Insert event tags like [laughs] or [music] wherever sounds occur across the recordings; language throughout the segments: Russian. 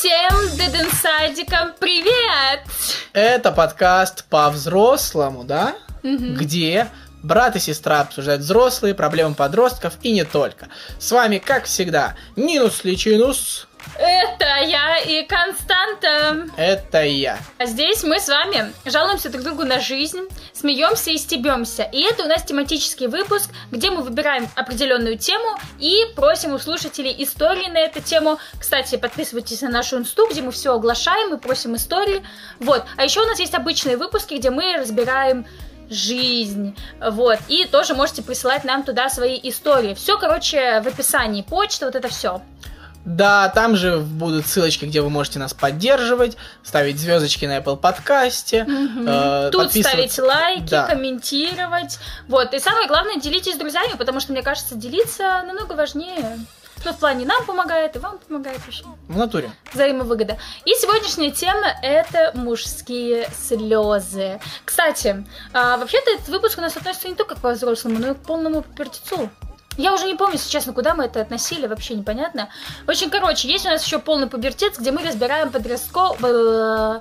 Всем дединсайдикам привет! Это подкаст по-взрослому, да? Где брат и сестра обсуждают взрослые проблемы подростков и не только. С вами, как всегда, Нинус Личинус. Это я и Константа. Это я. А здесь мы с вами жалуемся друг другу на жизнь, смеемся и стебемся. И это у нас тематический выпуск, где мы выбираем определенную тему и просим у слушателей истории на эту тему. Кстати, подписывайтесь на нашу инсту, где мы все оглашаем и просим истории. Вот. А еще у нас есть обычные выпуски, где мы разбираем жизнь, вот, и тоже можете присылать нам туда свои истории. Все, короче, в описании почта, вот это все. Да, там же будут ссылочки, где вы можете нас поддерживать, ставить звездочки на Apple подкасте. э, Тут ставить лайки, Да. комментировать. Вот. И самое главное, делитесь с друзьями, потому что, мне кажется, делиться намного важнее. Ну, в плане нам помогает, и вам помогает вообще. В натуре. Взаимовыгода. И сегодняшняя тема — это мужские слезы. Кстати, а, вообще-то этот выпуск у нас относится не только к взрослому, но и к полному пертицу. Я уже не помню, если честно, куда мы это относили, вообще непонятно. Общем, короче, есть у нас еще полный пубертец, где мы разбираем подростко... б-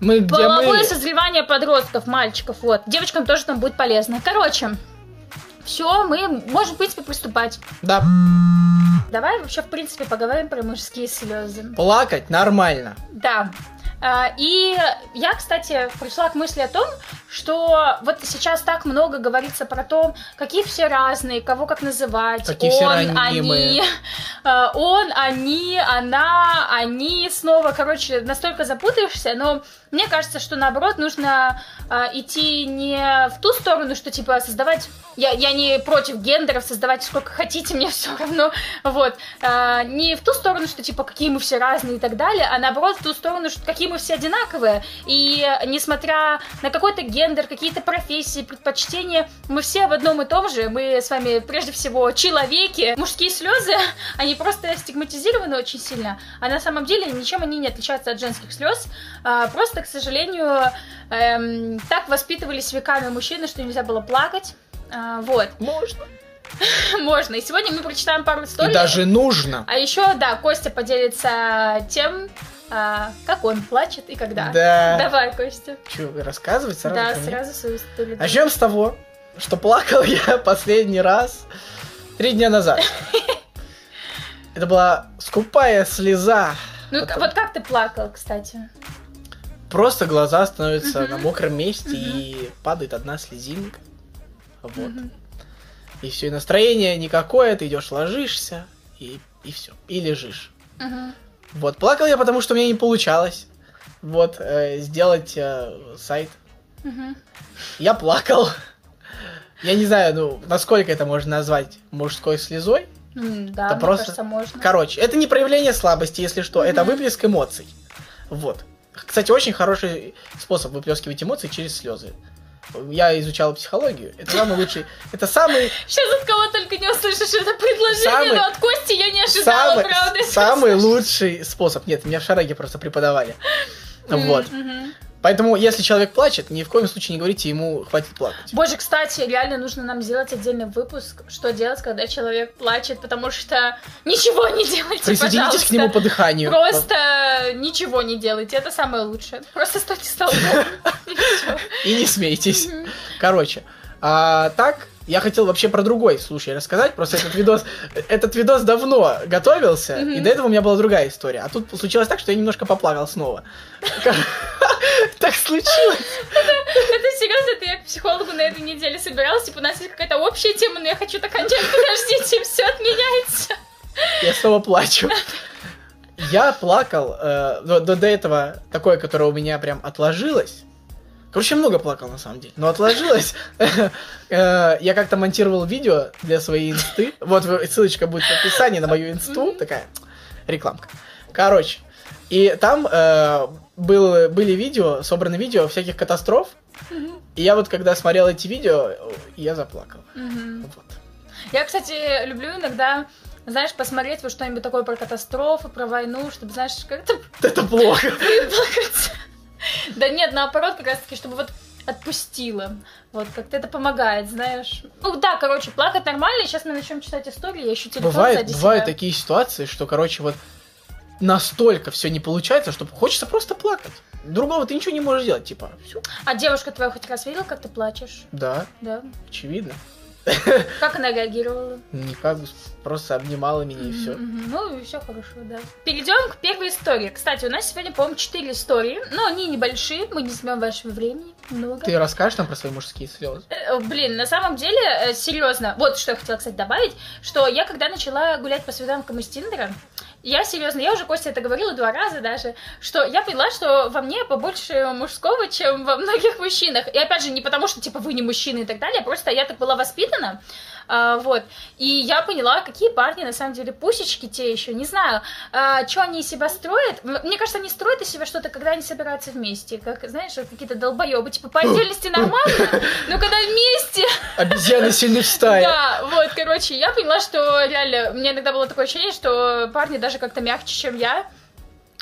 Мы Половое мы... созревание подростков, мальчиков, вот. Девочкам тоже там будет полезно. Короче, все, мы можем, в принципе, приступать. Да, Давай вообще, в принципе, поговорим про мужские слезы. плакать нормально. Да. А, И я, кстати, пришла к мысли о том, что вот сейчас так много говорится про то, какие все разные, кого как называть. Какие он, они, а, он, они, она, они. Снова, короче, настолько запутаешься, но мне кажется, что наоборот нужно а, идти не в ту сторону, что типа создавать. Я, я не против гендеров, создавать сколько хотите, мне [laughs] все равно. Вот. А, не в ту сторону, что типа какие мы все разные и так далее, а наоборот в ту сторону, что какие мы все одинаковые. И несмотря на какой-то гендер, какие-то профессии, предпочтения, мы все в одном и том же. Мы с вами прежде всего человеки. Мужские слезы, [laughs] они просто стигматизированы очень сильно. А на самом деле ничем они не отличаются от женских слез. А, Просто, к сожалению, эм, так воспитывались веками мужчины, что нельзя было плакать. А, Вот, [laughs] Можно. можно. И сегодня мы прочитаем пару историй. И даже нужно. А еще, да, Костя поделится тем, а, как он плачет и когда. Да. [laughs] Давай, Костя. Че, рассказывать сразу? да, сразу свою историю. Начнем с того, что плакал [laughs] я последний раз три дня назад. Это была скупая слеза. Ну, Потом- вот как ты плакал, кстати? Просто глаза становятся на мокром месте и падает одна слезинка. Вот. И все, и настроение никакое, ты идешь, ложишься, и, и все. И лежишь. Вот, плакал я, потому что у меня не получалось. Вот, э, сделать э, сайт. Мгм. Я плакал. Я не знаю, ну, насколько это можно назвать мужской слезой. М, Да, Это просто- кажется, можно. Короче, это не проявление слабости, если что, это выплеск эмоций. Вот. Кстати, очень хороший способ выплескивать эмоции через слезы. Я изучал психологию. Это самый лучший. Это самый, Сейчас от кого только не услышишь это предложение, Самый- но от Кости я не ожидала, самый, правда. самый лучший способ. Нет, меня в шараге просто преподавали. М, Вот. мгм. Поэтому, если человек плачет, ни в коем случае не говорите ему хватит плакать. Боже, кстати, реально нужно нам сделать отдельный выпуск, что делать, когда человек плачет, потому что ничего не делайте, Присоединитесь пожалуйста. к нему по дыханию. Просто ничего не делайте, это самое лучшее. Просто стойте столбом. [laughs] и не смейтесь. Короче, а, так, я хотел вообще про другой случай рассказать. Просто этот видос, этот видос давно готовился, и Мгм. до этого у меня была другая история. А тут случилось так, что я немножко поплакал снова. [laughs] Так случилось. Это серьезно, это я к психологу на этой неделе собиралась, типа у нас есть какая-то общая тема, но я хочу так кончать, [laughs] подождите, все отменяется. Я снова плачу. Я плакал э, до- до этого такое, которое у меня прям отложилось. Короче, много плакал на самом деле, но отложилось. Э, Я как-то монтировал видео для своей инсты. Вот ссылочка будет в описании на мою инсту. Такая рекламка. Короче, и там э, был, были видео, собраны видео всяких катастроф. И я вот когда смотрел эти видео, я заплакал. Вот. Я, кстати, люблю иногда, знаешь, посмотреть вот что-нибудь такое про катастрофы, про войну, чтобы, знаешь, как-то Это плохо. [laughs] Да нет, наоборот, как раз таки, чтобы вот отпустила. Вот, как-то это помогает, знаешь. Ну да, короче, плакать нормально. Сейчас мы начнем читать истории, я еще телефон Бывает, бывают себя. такие ситуации, что, короче, вот настолько все не получается, что хочется просто плакать. Другого ты ничего не можешь сделать, типа, все. А девушка твоя хоть раз видела, как ты плачешь? Да, Да. очевидно. [laughs] Как она реагировала? Никак, просто обнимала меня и все. Ну, и все хорошо, да. Перейдем к первой истории. Кстати, у нас сегодня, по-моему, четыре истории, но они небольшие, мы не возьмем вашего времени много. Ты расскажешь нам про свои мужские слезы? Э, Блин, на самом деле, серьезно, вот что я хотела, кстати, добавить, что я когда начала гулять по свиданкам из Тиндера, я серьезно, я уже Костя это говорила два раза даже, что я поняла, что во мне побольше мужского, чем во многих мужчинах. И опять же, не потому, что типа вы не мужчины и так далее, просто я так была воспитана, а, вот. И я поняла, какие парни на самом деле пусечки те еще, не знаю, что они из себя строят. Мне кажется, они строят из себя что-то, когда они собираются вместе, как, знаешь, какие-то долбоебы, типа по отдельности нормально, но когда вместе [laughs] Обезьяны сильны в стае. да, вот, короче, я поняла, что реально, меня иногда было такое ощущение, что парни даже как-то мягче, чем я.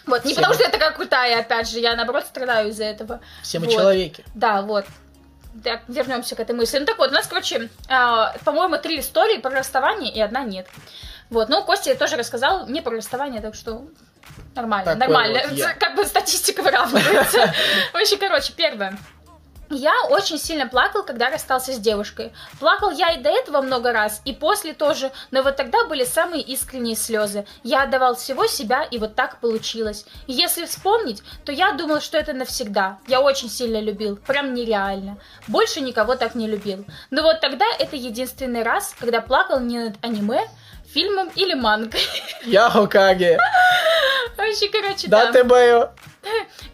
Вот, не Все потому мы. что я такая крутая, опять же, я наоборот страдаю из-за этого. Все мы Вот. человеки. Да, вот. Так, вернемся к этой мысли. Ну так вот, у нас, короче, а, по-моему, три истории про расставание и одна нет. Вот, ну, Костя тоже рассказал мне про расставание, так что нормально, Такой нормально. вот я. Как бы статистика выравнивается. [laughs] Вообще, короче, первое. Я очень сильно плакал, когда расстался с девушкой. Плакал я и до этого много раз, и после тоже, но вот тогда были самые искренние слезы. Я отдавал всего себя, и вот так получилось. И если вспомнить, то я думал, что это навсегда. Я очень сильно любил, прям нереально. Больше никого так не любил. Но вот тогда это единственный раз, когда плакал не над аниме, фильмом или мангой. Я Хокаге. Вообще, короче, Да да. ты бою.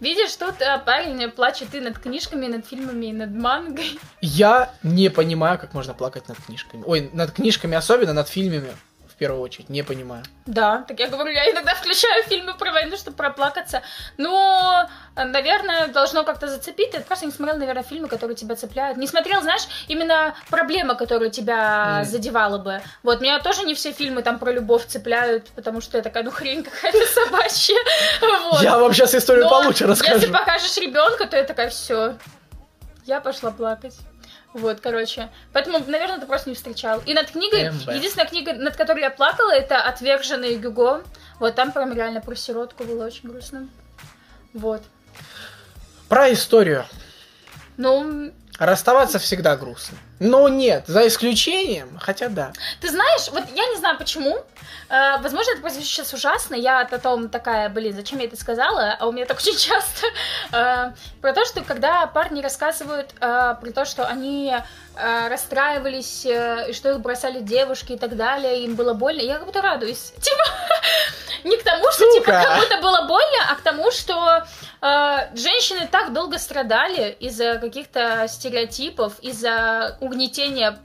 Видишь, тут а, парень плачет и над книжками, и над фильмами, и над мангой. Я не понимаю, как можно плакать над книжками. Ой, над книжками особенно, над фильмами первую очередь. Не понимаю. Да, так я говорю, я иногда включаю фильмы про войну, чтобы проплакаться. Но, наверное, должно как-то зацепить. Ты просто не смотрел, наверное, фильмы, которые тебя цепляют. Не смотрел, знаешь, именно проблема, которая тебя Мгм. задевала бы. Вот, меня тоже не все фильмы там про любовь цепляют, потому что я такая, ну, хрень какая-то [laughs] собачья. Вот. Я вам сейчас историю Но получше расскажу. Если покажешь ребенка, то я такая, все. Я пошла плакать. Вот, короче. Поэтому, наверное, ты просто не встречал. И над книгой, МБ. единственная книга, над которой я плакала, это «Отверженный Гюго». Вот там прям реально про сиротку было очень грустно. Вот. Про историю. Ну, Расставаться всегда грустно. Но нет, за исключением, хотя да. Ты знаешь, вот я не знаю почему. Э, возможно, это прозвучит сейчас ужасно. Я потом такая, блин, зачем я это сказала? А у меня так очень [laughs] часто. Э, про то, что когда парни рассказывают э, про то, что они э, расстраивались, э, и что их бросали девушки и так далее, им было больно, я как будто радуюсь. [laughs] Типа, не к тому, что типа как будто было больно, а к тому, что женщины так долго страдали из-за каких-то стереотипов, из-за угнетения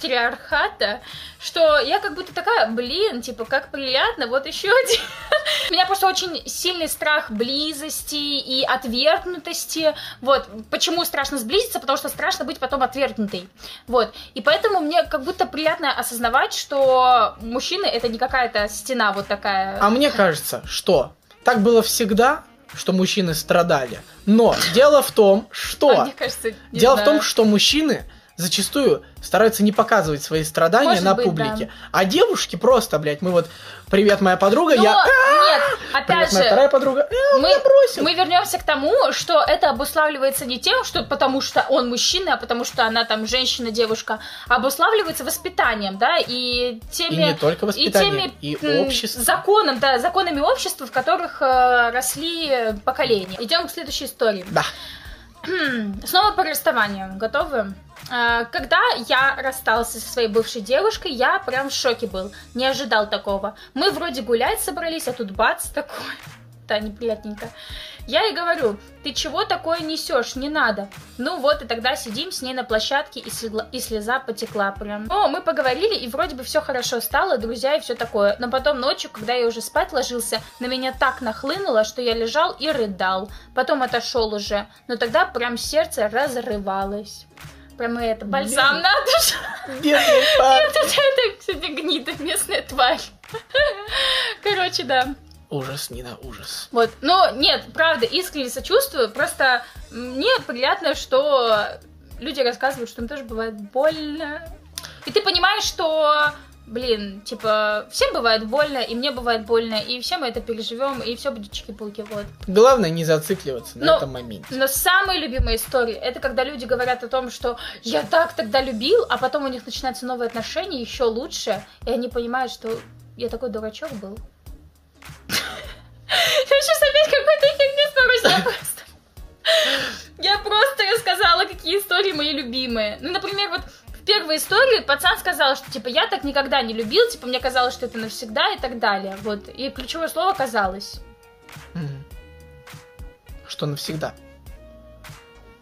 патриархата, что я как будто такая, блин, типа, как приятно, вот еще один. [laughs] У меня просто очень сильный страх близости и отвергнутости. Вот, почему страшно сблизиться? Потому что страшно быть потом отвергнутой. Вот, и поэтому мне как будто приятно осознавать, что мужчины это не какая-то стена вот такая. А мне кажется, что так было всегда, что мужчины страдали. Но дело в том, что... А мне кажется, Дело в знаю. том, что мужчины зачастую стараются не показывать свои страдания Может на быть, публике. да. А девушки просто, блядь, мы вот... Привет, моя подруга, Но я... нет, Привет, опять моя же, вторая подруга. «Э, он мы, меня бросил. мы вернемся к тому, что это обуславливается не тем, что потому что он мужчина, а потому что она там женщина, девушка, а обуславливается воспитанием, да, и теми... И не только воспитанием, и, и, теми, м, обществом. Законом, да, законами общества, в которых э, росли поколения. Идем к следующей истории. Да. Снова по расставанию. Готовы? А, Когда я расстался со своей бывшей девушкой, я прям в шоке был. Не ожидал такого. Мы вроде гулять собрались, а тут бац такой. [laughs] Да, неприятненько. Я ей говорю, ты чего такое несешь, не надо. Ну вот, и тогда сидим с ней на площадке, и, слегла- и слеза потекла прям. О, мы поговорили, и вроде бы все хорошо стало, друзья и все такое. Но потом ночью, когда я уже спать ложился, на меня так нахлынуло, что я лежал и рыдал. Потом отошел уже, но тогда прям сердце разрывалось. Прям это, бальзам Бедный. на душу. Бедный парень. Это, это, кстати, гнида, местная тварь. Короче, да. Ужас, Нина, ужас. Вот, но нет, правда, искренне сочувствую, просто мне приятно, что люди рассказывают, что им тоже бывает больно. И ты понимаешь, что блин, типа, всем бывает больно, и мне бывает больно, и все мы это переживем, и все будет чики-пуки, вот. Главное не зацикливаться на Но- этом моменте. Но самые любимые истории, это когда люди говорят о том, что я так тогда любил, а потом у них начинаются новые отношения, еще лучше, и они понимают, что я такой дурачок был. Я сейчас опять какой-то херни просто... Я просто рассказала, какие истории мои любимые. Ну, например, вот первой истории пацан сказал, что, типа, я так никогда не любил, типа, мне казалось, что это навсегда и так далее. Вот. И ключевое слово «казалось». Что навсегда.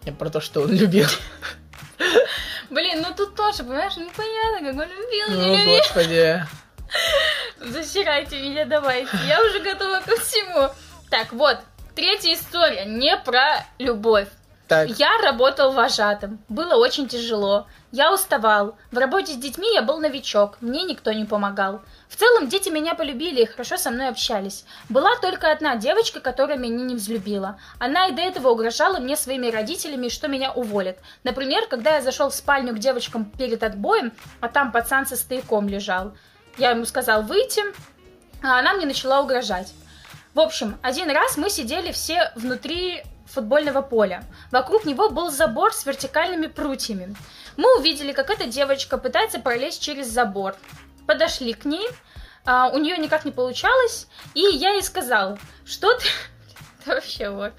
Я про то, что он любил. [laughs] Блин, ну тут тоже, понимаешь, непонятно, как он любил, не О, любил. господи. [laughs] Засирайте меня, давайте. Я уже готова ко всему. Так, вот, третья история, не про любовь. Так, Я работал вожатым. Было очень тяжело. Я уставал. В работе с детьми я был новичок. Мне никто не помогал. В целом, дети меня полюбили и хорошо со мной общались. Была только одна девочка, которая меня не взлюбила. Она и до этого угрожала мне своими родителями, что меня уволят. Например, когда я зашел в спальню к девочкам перед отбоем, а там пацан со стояком лежал. Я ему сказал выйти, а она мне начала угрожать. В общем, один раз мы сидели все внутри футбольного поля. Вокруг него был забор с вертикальными прутьями. Мы увидели, как эта девочка пытается пролезть через забор. Подошли к ней, а, у нее никак не получалось, и я ей сказал, что ты... [laughs] Вообще вот.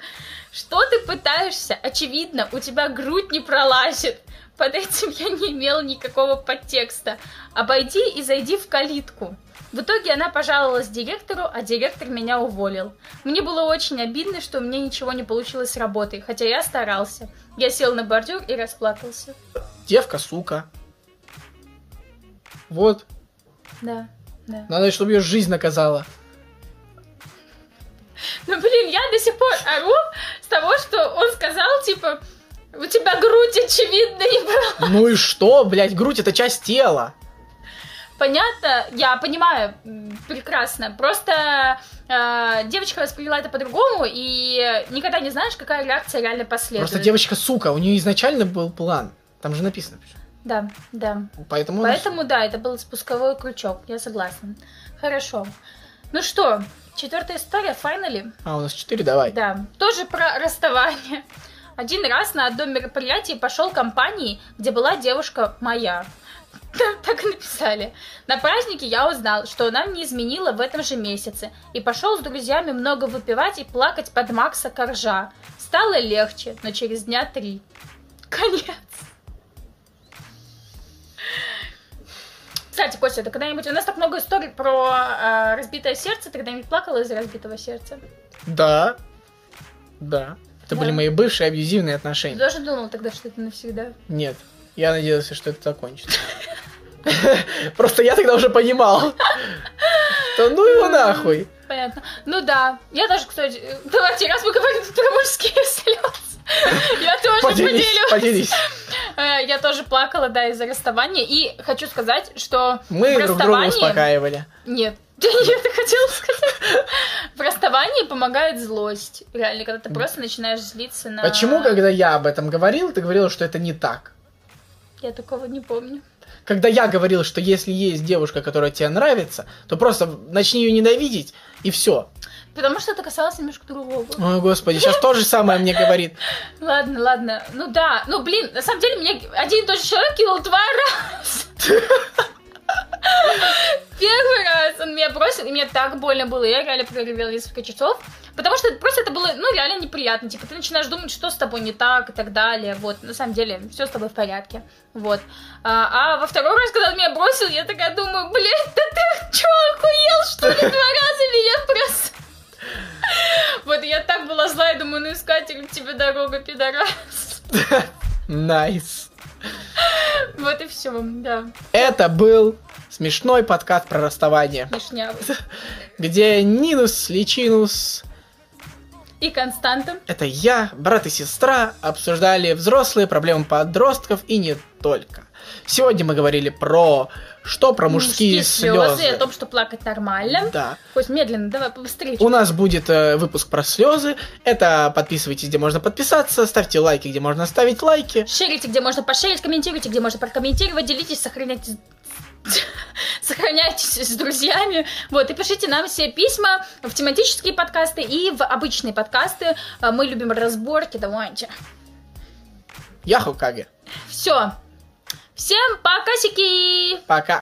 Что ты пытаешься? Очевидно, у тебя грудь не пролазит. Под этим я не имел никакого подтекста. Обойди и зайди в калитку. В итоге она пожаловалась директору, а директор меня уволил. Мне было очень обидно, что у меня ничего не получилось с работой, хотя я старался. Я сел на бордюр и расплакался. девка, сука. Вот. Да, да. Надо, чтобы ее жизнь наказала. Ну, блин, я до сих пор ору с того, что он сказал, типа, у тебя грудь, очевидно, не была. Ну и что, блядь, грудь это часть тела. Понятно, я понимаю прекрасно. Просто э, девочка восприняла это по-другому, и никогда не знаешь, какая реакция реально последует. Просто девочка, сука, у нее изначально был план. Там же написано. Да, да. Поэтому... Поэтому, да, это был спусковой крючок, я согласна. Хорошо. Ну что, четвертая история, файнали. А, у нас четыре, давай. Да, тоже про расставание. Один раз на одном мероприятии пошел компании, где была девушка моя. [laughs] Так и написали. На празднике я узнал, что она мне изменила в этом же месяце, и пошел с друзьями много выпивать и плакать под Макса Коржа. Стало легче, но через дня три. Конец. Кстати, Костя, ты когда-нибудь... У нас так много историй про э, разбитое сердце. Ты когда-нибудь плакала из-за разбитого сердца? Да. Да. Это Да. были мои бывшие абьюзивные Ты отношения. даже думал тогда, что это навсегда? Нет. Я надеялся, что это закончится. [laughs] Просто я тогда уже понимал. что ну его нахуй. Понятно. Ну да. Я даже, кстати... Давайте, раз мы говорим [laughs] про мужские слезы. [laughs] Я тоже поделюсь. поделись. Э, Я тоже плакала, да, из-за расставания. И хочу сказать, что Мы в друг друга успокаивали. Нет. Я хотела сказать. В расставании помогает злость. Реально, когда ты просто начинаешь злиться на... Почему, когда я об этом говорил, ты говорила, что это не так? Я такого не помню. Когда я говорил, что если есть девушка, которая тебе нравится, то просто начни ее ненавидеть, и все. Потому что это касалось немножко другого. Ой, господи, сейчас то же самое мне говорит. [laughs] Ладно, ладно. Ну да. Ну, блин, на самом деле меня один и тот же человек кинул два раза. [laughs] Первый раз он меня бросил, и мне так больно было. Я реально проревела несколько часов. Потому что просто это было, ну, реально неприятно. Типа, ты начинаешь думать, что с тобой не так и так далее. Вот, на самом деле, все с тобой в порядке. Вот. А, а во второй раз, когда он меня бросил, я такая думаю, блядь, да ты чё, охуел, что ли, два раза меня бросил? [laughs] Вот, я так была зла, я думаю, ну, искатель, тебе дорога, пидорас. [laughs] Nice. Вот и все, да, Это был смешной подкаст про расставание, смешнявый. где Нинус, Личинус, И Константин. это я, брат и сестра, обсуждали взрослые проблемы подростков и не только. Сегодня мы говорили про что? Про мужские, слезы. о том, что плакать нормально. Да. Хоть медленно, давай побыстрее. У нас будет э, выпуск про слезы. Это подписывайтесь, где можно подписаться, ставьте лайки, где можно ставить лайки. Шерите, где можно пошерить, комментируйте, где можно прокомментировать, делитесь, сохраняйте [laughs] Сохраняйтесь с друзьями. Вот, и пишите нам все письма в тематические подкасты и в обычные подкасты. А, Мы любим разборки, давайте. Я Хокаге. Все. Всем пока-сики! Пока.